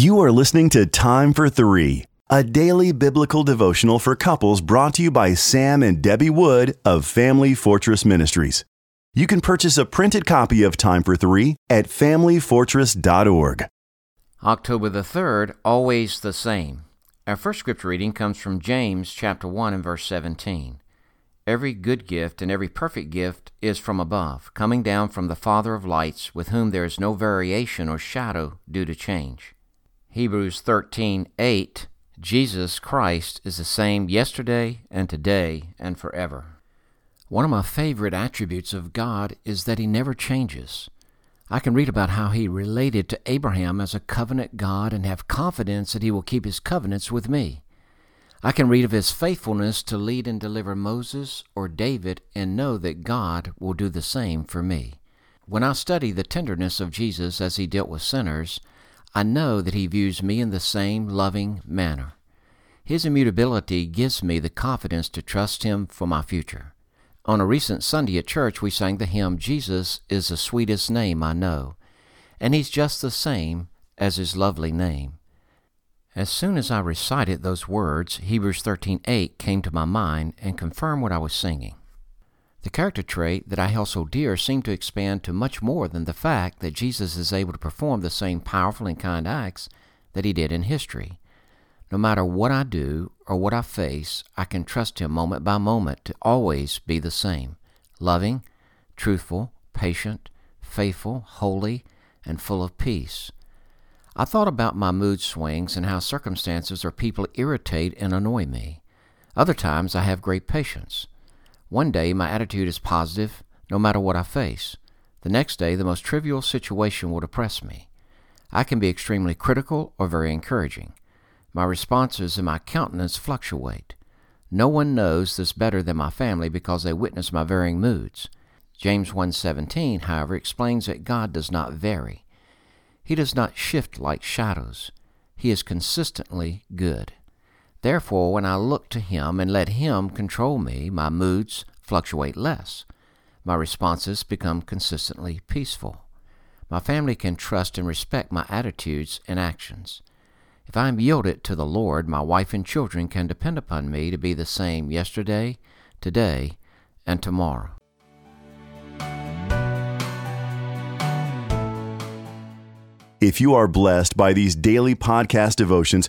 You are listening to Time for Three, a daily biblical devotional for couples brought to you by Sam and Debbie Wood of Family Fortress Ministries. You can purchase a printed copy of Time for Three at FamilyFortress.org. October the 3rd, always the same. Our first scripture reading comes from James chapter 1 and verse 17. Every good gift and every perfect gift is from above, coming down from the Father of lights, with whom there is no variation or shadow due to change. Hebrews 13:8 Jesus Christ is the same yesterday and today and forever. One of my favorite attributes of God is that he never changes. I can read about how he related to Abraham as a covenant God and have confidence that he will keep his covenants with me. I can read of his faithfulness to lead and deliver Moses or David and know that God will do the same for me. When I study the tenderness of Jesus as he dealt with sinners, I know that he views me in the same loving manner. His immutability gives me the confidence to trust him for my future. On a recent Sunday at church, we sang the hymn, Jesus is the sweetest name I know, and he's just the same as his lovely name. As soon as I recited those words, Hebrews 13:8 came to my mind and confirmed what I was singing. The character trait that I held so dear seemed to expand to much more than the fact that Jesus is able to perform the same powerful and kind acts that he did in history. No matter what I do or what I face, I can trust Him moment by moment to always be the same loving, truthful, patient, faithful, holy, and full of peace. I thought about my mood swings and how circumstances or people irritate and annoy me. Other times I have great patience. One day my attitude is positive no matter what I face. The next day the most trivial situation will depress me. I can be extremely critical or very encouraging. My responses and my countenance fluctuate. No one knows this better than my family because they witness my varying moods. James 1:17, however, explains that God does not vary. He does not shift like shadows. He is consistently good. Therefore, when I look to him and let him control me, my moods fluctuate less. My responses become consistently peaceful. My family can trust and respect my attitudes and actions. If I am yielded to the Lord, my wife and children can depend upon me to be the same yesterday, today, and tomorrow. If you are blessed by these daily podcast devotions,